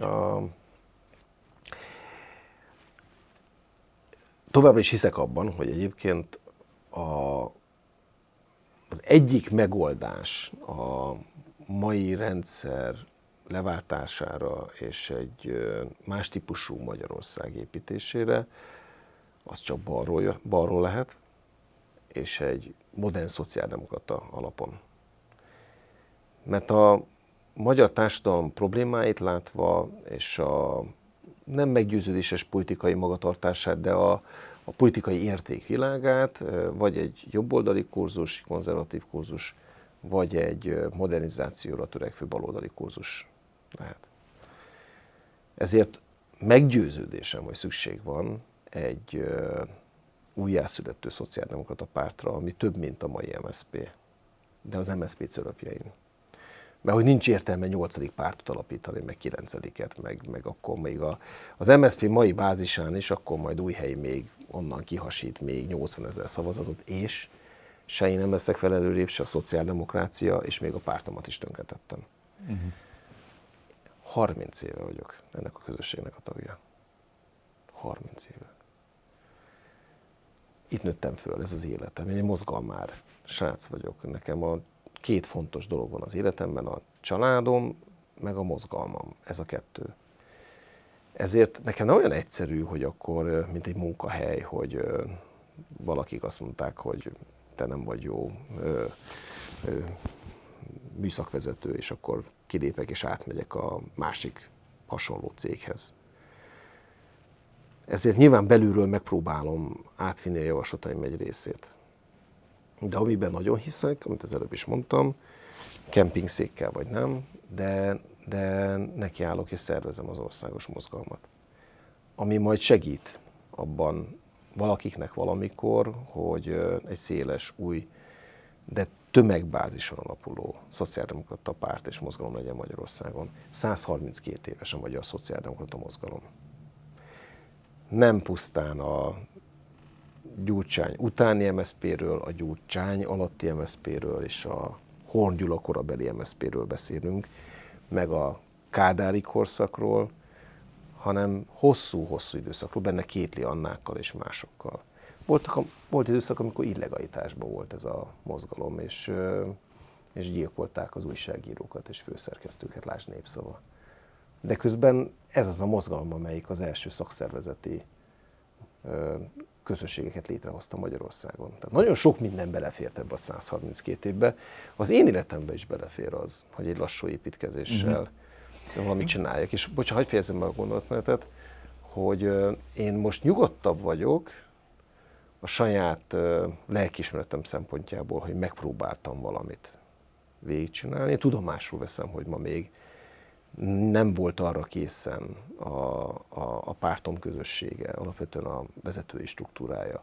A, továbbra is hiszek abban, hogy egyébként a, az egyik megoldás a mai rendszer leváltására és egy más típusú Magyarország építésére, az csak balról, balról lehet, és egy modern szociáldemokrata alapon. Mert a magyar társadalom problémáit látva, és a nem meggyőződéses politikai magatartását, de a, a politikai értékvilágát, vagy egy jobboldali kurzus, konzervatív kurzus, vagy egy modernizációra törekvő baloldali kurzus lehet. Ezért meggyőződésem, hogy szükség van egy újjászülető szociáldemokrata pártra, ami több, mint a mai MSZP, de az MSZP cölöpjein mert hogy nincs értelme nyolcadik pártot alapítani, meg kilencediket, meg, meg akkor még a, az MSZP mai bázisán is, akkor majd új hely még onnan kihasít még 80 ezer szavazatot, és se én nem leszek felelőrébb, se a szociáldemokrácia, és még a pártomat is tönkretettem. Uh-huh. 30 éve vagyok ennek a közösségnek a tagja. 30 éve. Itt nőttem föl, ez az életem. Én egy mozgalmár srác vagyok. Nekem a két fontos dolog van az életemben, a családom, meg a mozgalmam. Ez a kettő. Ezért nekem nem olyan egyszerű, hogy akkor, mint egy munkahely, hogy valakik azt mondták, hogy te nem vagy jó ö, ö, műszakvezető, és akkor kilépek és átmegyek a másik hasonló céghez. Ezért nyilván belülről megpróbálom átvinni a javaslataim egy részét. De amiben nagyon hiszek, amit az előbb is mondtam, kempingszékkel vagy nem, de, de nekiállok és szervezem az országos mozgalmat. Ami majd segít abban valakiknek valamikor, hogy egy széles, új, de tömegbázison alapuló szociáldemokrata párt és mozgalom legyen Magyarországon. 132 éves a magyar szociáldemokrata mozgalom. Nem pusztán a Gyurcsány utáni MSZP-ről, a Gyurcsány alatti MSZP-ről és a Horn Gyula korabeli MSZP-ről beszélünk, meg a Kádári korszakról, hanem hosszú-hosszú időszakról, benne Kétli Annákkal és másokkal. Voltak a, volt időszak, amikor illegalitásban volt ez a mozgalom, és, és gyilkolták az újságírókat és főszerkesztőket, lásd népszava. De közben ez az a mozgalom, amelyik az első szakszervezeti közösségeket létrehozta Magyarországon. Tehát nagyon sok minden belefért ebbe a 132 évbe. Az én életembe is belefér az, hogy egy lassú építkezéssel uh-huh. valamit csináljak. És bocsánat, hagyd fejezem be a gondolatmenetet, hogy én most nyugodtabb vagyok a saját lelkismeretem szempontjából, hogy megpróbáltam valamit végigcsinálni. Tudomásul veszem, hogy ma még nem volt arra készen a, a, a pártom közössége, alapvetően a vezetői struktúrája,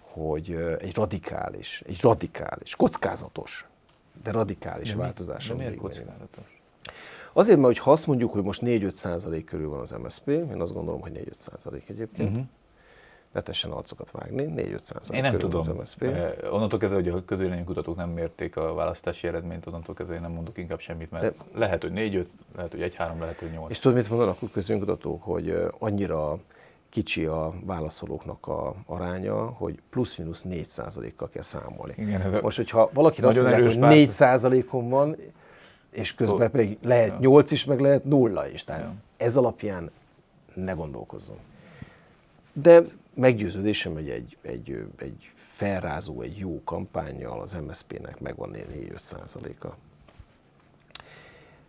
hogy egy radikális, egy radikális, kockázatos, de radikális de változás. De miért kockázatos? Azért, mert ha azt mondjuk, hogy most 4-5 százalék körül van az MSZP, én azt gondolom, hogy 4-5 százalék egyébként, uh-huh ne tessen arcokat vágni, 4-5 százalék Én nem tudom. Az MSZP. Eh, onnantól kezdve, hogy a közvélemény kutatók nem mérték a választási eredményt, onnantól kezdve én nem mondok inkább semmit, mert De... lehet, hogy 4-5, lehet, hogy 1-3, lehet, hogy 8. És tudod, mit mondanak a közvéleménykutatók, hogy annyira kicsi a válaszolóknak a aránya, hogy plusz-minusz 4 kal kell számolni. Igen, ez Most, hogyha valaki azt mondja, hogy 4 százalékon van, és közben pedig lehet 8 is, meg lehet nulla is. Tehát ja. ez alapján ne gondolkozzon. De meggyőződésem, hogy egy, egy, egy felrázó, egy jó kampányjal az MSZP-nek megvan 4-5 százaléka.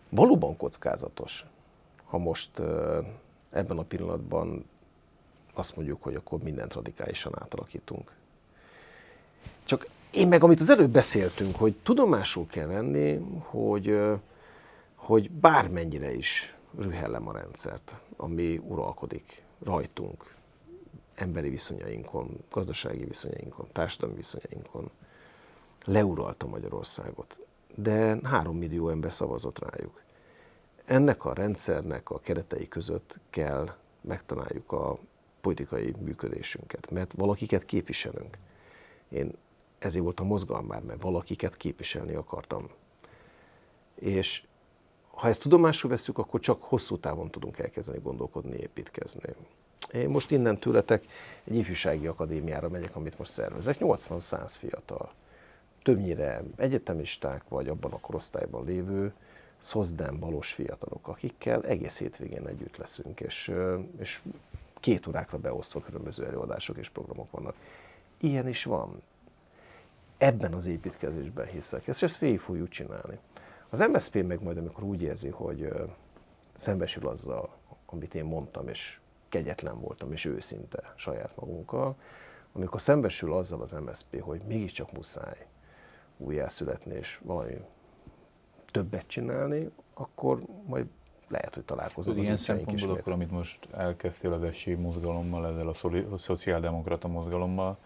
Valóban kockázatos, ha most ebben a pillanatban azt mondjuk, hogy akkor mindent radikálisan átalakítunk. Csak én meg, amit az előbb beszéltünk, hogy tudomásul kell venni, hogy, hogy bármennyire is rühellem a rendszert, ami uralkodik rajtunk, emberi viszonyainkon, gazdasági viszonyainkon, társadalmi viszonyainkon leuralta Magyarországot. De három millió ember szavazott rájuk. Ennek a rendszernek a keretei között kell megtaláljuk a politikai működésünket, mert valakiket képviselünk. Én ezért volt a mozgalmár, mert valakiket képviselni akartam. És ha ezt tudomásul veszük, akkor csak hosszú távon tudunk elkezdeni gondolkodni, építkezni. Én most innen tőletek egy ifjúsági akadémiára megyek, amit most szervezek. 80-100 fiatal. Többnyire egyetemisták, vagy abban a korosztályban lévő szozdem balos fiatalok, akikkel egész hétvégén együtt leszünk, és, és két órákra beosztva különböző előadások és programok vannak. Ilyen is van. Ebben az építkezésben hiszek, és ezt végig fogjuk csinálni. Az MSZP meg majd, amikor úgy érzi, hogy szembesül azzal, amit én mondtam, és kegyetlen voltam és őszinte saját magunkkal, amikor szembesül azzal az MSZP, hogy mégiscsak muszáj újjászületni és valami többet csinálni, akkor majd lehet, hogy találkozunk Ilyen szempontból akkor, amit most elkezdtél az esély mozgalommal, ezzel a, szoli, a szociáldemokrata mozgalommal,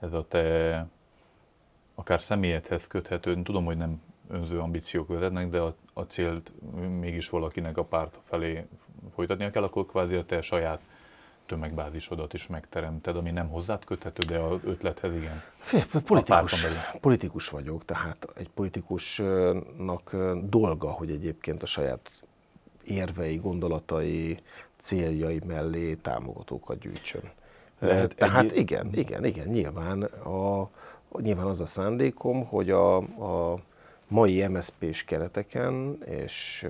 ez a te akár személyedhez köthető, tudom, hogy nem önző ambíciók vezetnek, de a, a célt mégis valakinek a párt felé folytatnia kell, akkor kvázi a te saját tömegbázisodat is megteremted, ami nem hozzád köthető, de az ötlethez igen. Politikus, politikus vagyok, tehát egy politikusnak dolga, hogy egyébként a saját érvei, gondolatai, céljai mellé támogatókat gyűjtsön. Lehet tehát egy... igen, igen, igen, nyilván, a, nyilván az a szándékom, hogy a, a mai MSZP-s kereteken és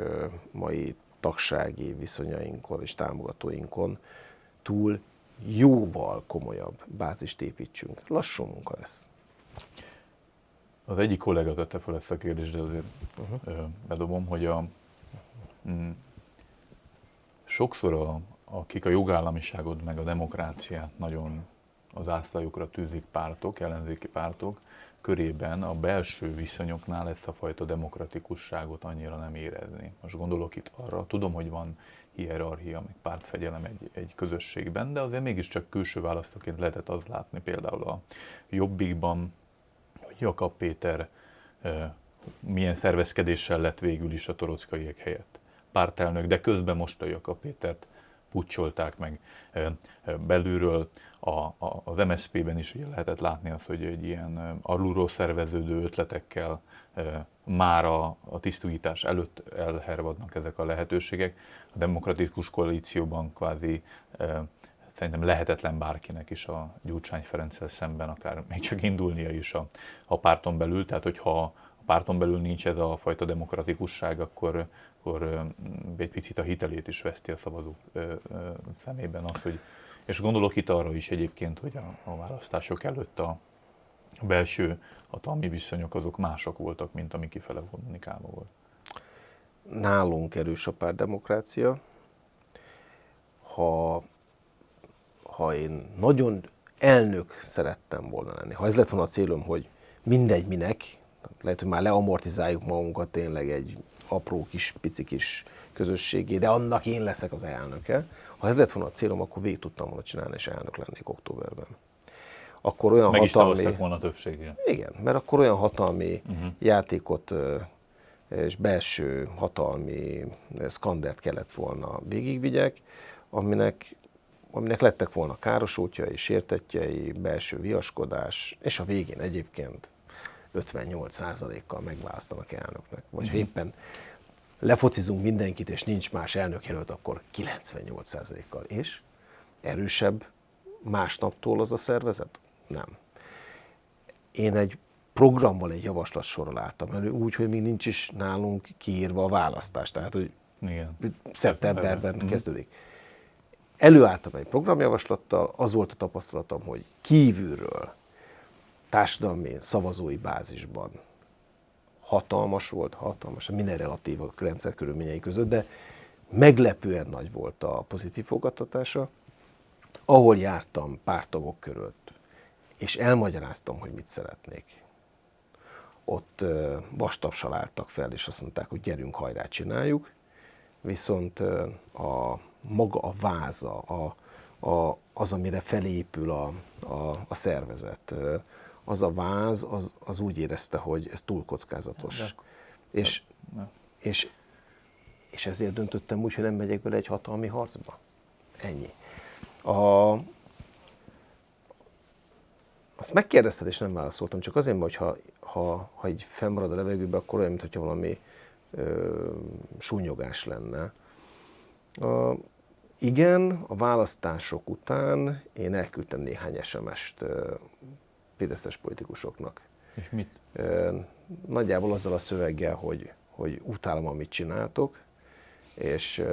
mai tagsági viszonyainkon és támogatóinkon túl jóval komolyabb bázist építsünk. Lassú munka lesz. Az egyik kollega tette fel ezt a kérdést, de azért uh-huh. bedobom, hogy a, mm, sokszor a, akik a jogállamiságot meg a demokráciát nagyon az ászlajukra tűzik pártok, ellenzéki pártok, körében a belső viszonyoknál ezt a fajta demokratikusságot annyira nem érezni. Most gondolok itt arra, tudom, hogy van hierarchia, meg pártfegyelem egy, egy közösségben, de azért mégiscsak külső választóként lehetett az látni például a Jobbikban, hogy Jakab Péter milyen szervezkedéssel lett végül is a torockaiek helyett pártelnök, de közben most a Jakab Pétert pucsolták meg belülről. A, a, az MSZP-ben is ugye lehetett látni azt, hogy egy ilyen alulról szerveződő ötletekkel már a, a tisztújítás előtt elhervadnak ezek a lehetőségek. A demokratikus koalícióban kvázi szerintem lehetetlen bárkinek is a Gyurcsány Ferenccel szemben akár még csak indulnia is a, a párton belül, tehát hogyha a párton belül nincs ez a fajta demokratikusság, akkor, akkor egy picit a hitelét is veszti a szavazók szemében az, hogy és gondolok itt arra is egyébként, hogy a, a választások előtt a, a belső hatalmi viszonyok azok mások voltak, mint ami kifele kommunikálva volt. Nálunk erős a pártdemokrácia. Ha, ha én nagyon elnök szerettem volna lenni, ha ez lett volna a célom, hogy mindegy minek, lehet, hogy már leamortizáljuk magunkat tényleg egy apró kis, pici kis közösségé, de annak én leszek az elnöke. Ha ez lett volna a célom, akkor végig tudtam volna csinálni, és elnök lennék októberben. Akkor olyan Meg hatalmi... is volna többséggel. Igen, mert akkor olyan hatalmi uh-huh. játékot és belső hatalmi szkandert kellett volna végigvigyek, aminek, aminek lettek volna károsultjai, sértetjei, belső viaskodás, és a végén egyébként 58%-kal megválasztanak elnöknek. Vagy ha éppen lefocizunk mindenkit, és nincs más elnökjelölt, akkor 98%-kal. És erősebb másnaptól az a szervezet? Nem. Én egy programban egy javaslatsorral álltam elő, úgy, hogy még nincs is nálunk kiírva a választás, tehát hogy Igen. szeptemberben uh-huh. kezdődik. Előálltam egy programjavaslattal, az volt a tapasztalatom, hogy kívülről társadalmi szavazói bázisban hatalmas volt, hatalmas, minden relatív a rendszer körülményei között, de meglepően nagy volt a pozitív fogadtatása. Ahol jártam pártagok körött, és elmagyaráztam, hogy mit szeretnék, ott vastapsal álltak fel, és azt mondták, hogy gyerünk, hajrá, csináljuk. Viszont a maga a váza, a, a, az, amire felépül a, a, a szervezet, az a váz, az, az úgy érezte, hogy ez túl kockázatos. De, és, de, és, és ezért döntöttem úgy, hogy nem megyek bele egy hatalmi harcba. Ennyi. A, azt megkérdezted, és nem válaszoltam, csak azért, hogy ha, ha, ha így fennmarad a levegőben, akkor olyan, mintha valami ö, súnyogás lenne. A, igen, a választások után én elküldtem néhány SMS-t fideszes politikusoknak. És mit? Nagyjából azzal a szöveggel, hogy, hogy utálom, amit csináltok, és,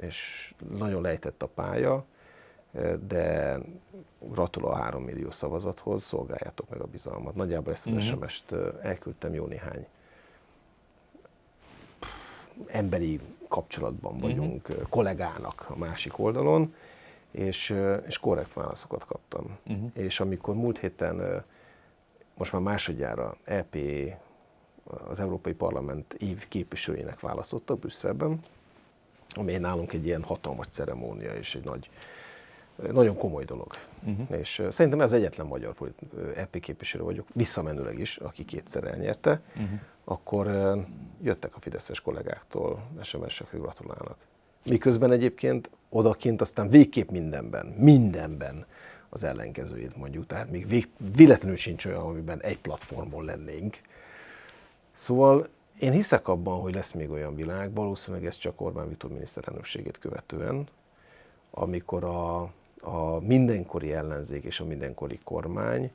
és nagyon lejtett a pálya, de gratulál a 3 millió szavazathoz, szolgáljátok meg a bizalmat. Nagyjából ezt az mm-hmm. SMS-t elküldtem jó néhány emberi kapcsolatban mhm. vagyunk, mm-hmm. kollégának a másik oldalon, és, és korrekt válaszokat kaptam. Uh-huh. És amikor múlt héten, most már másodjára EP az Európai Parlament év képviselőjének választottak Brüsszelben, ami nálunk egy ilyen hatalmas ceremónia és egy nagy, nagyon komoly dolog. Uh-huh. És szerintem ez egyetlen magyar EP képviselő vagyok, visszamenőleg is, aki kétszer elnyerte, uh-huh. akkor jöttek a fideszes kollégáktól SMS-ek, hogy gratulálnak. Miközben egyébként odakint aztán végképp mindenben, mindenben az ellenkezőjét mondjuk. Tehát még vég, véletlenül sincs olyan, amiben egy platformon lennénk. Szóval én hiszek abban, hogy lesz még olyan világ, valószínűleg ez csak Orbán Viktor miniszterelnökségét követően, amikor a, a mindenkori ellenzék és a mindenkori kormány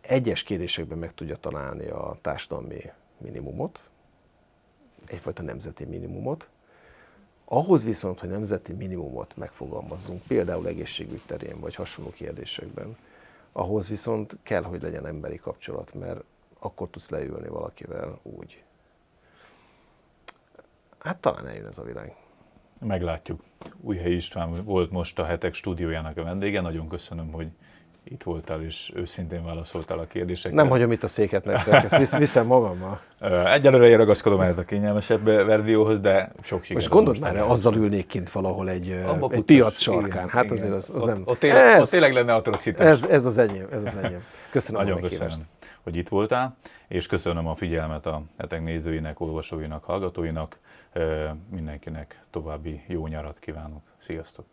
egyes kérdésekben meg tudja találni a társadalmi minimumot, egyfajta nemzeti minimumot, ahhoz viszont, hogy nemzeti minimumot megfogalmazzunk, például egészségügy terén vagy hasonló kérdésekben, ahhoz viszont kell, hogy legyen emberi kapcsolat, mert akkor tudsz leülni valakivel úgy. Hát talán eljön ez a világ. Meglátjuk. Újhelyi István volt most a hetek stúdiójának a vendége. Nagyon köszönöm, hogy itt voltál és őszintén válaszoltál a kérdésekre. Nem hagyom itt a széket nektek, ezt visz, viszem magammal. Egyelőre én ragaszkodom ehhez a kényelmesebb verzióhoz, de sok sikert. Most gondold már, azzal ülnék kint valahol egy, Abba egy piac sarkán. igen, hát igen. azért az, az ott, nem... Ott tényleg, ez, ott tényleg lenne atrocitás. ez, ez az enyém, ez az enyém. Köszönöm Nagyon a köszönöm, hogy itt voltál, és köszönöm a figyelmet a hetek nézőinek, olvasóinak, hallgatóinak. Mindenkinek további jó nyarat kívánok. Sziasztok!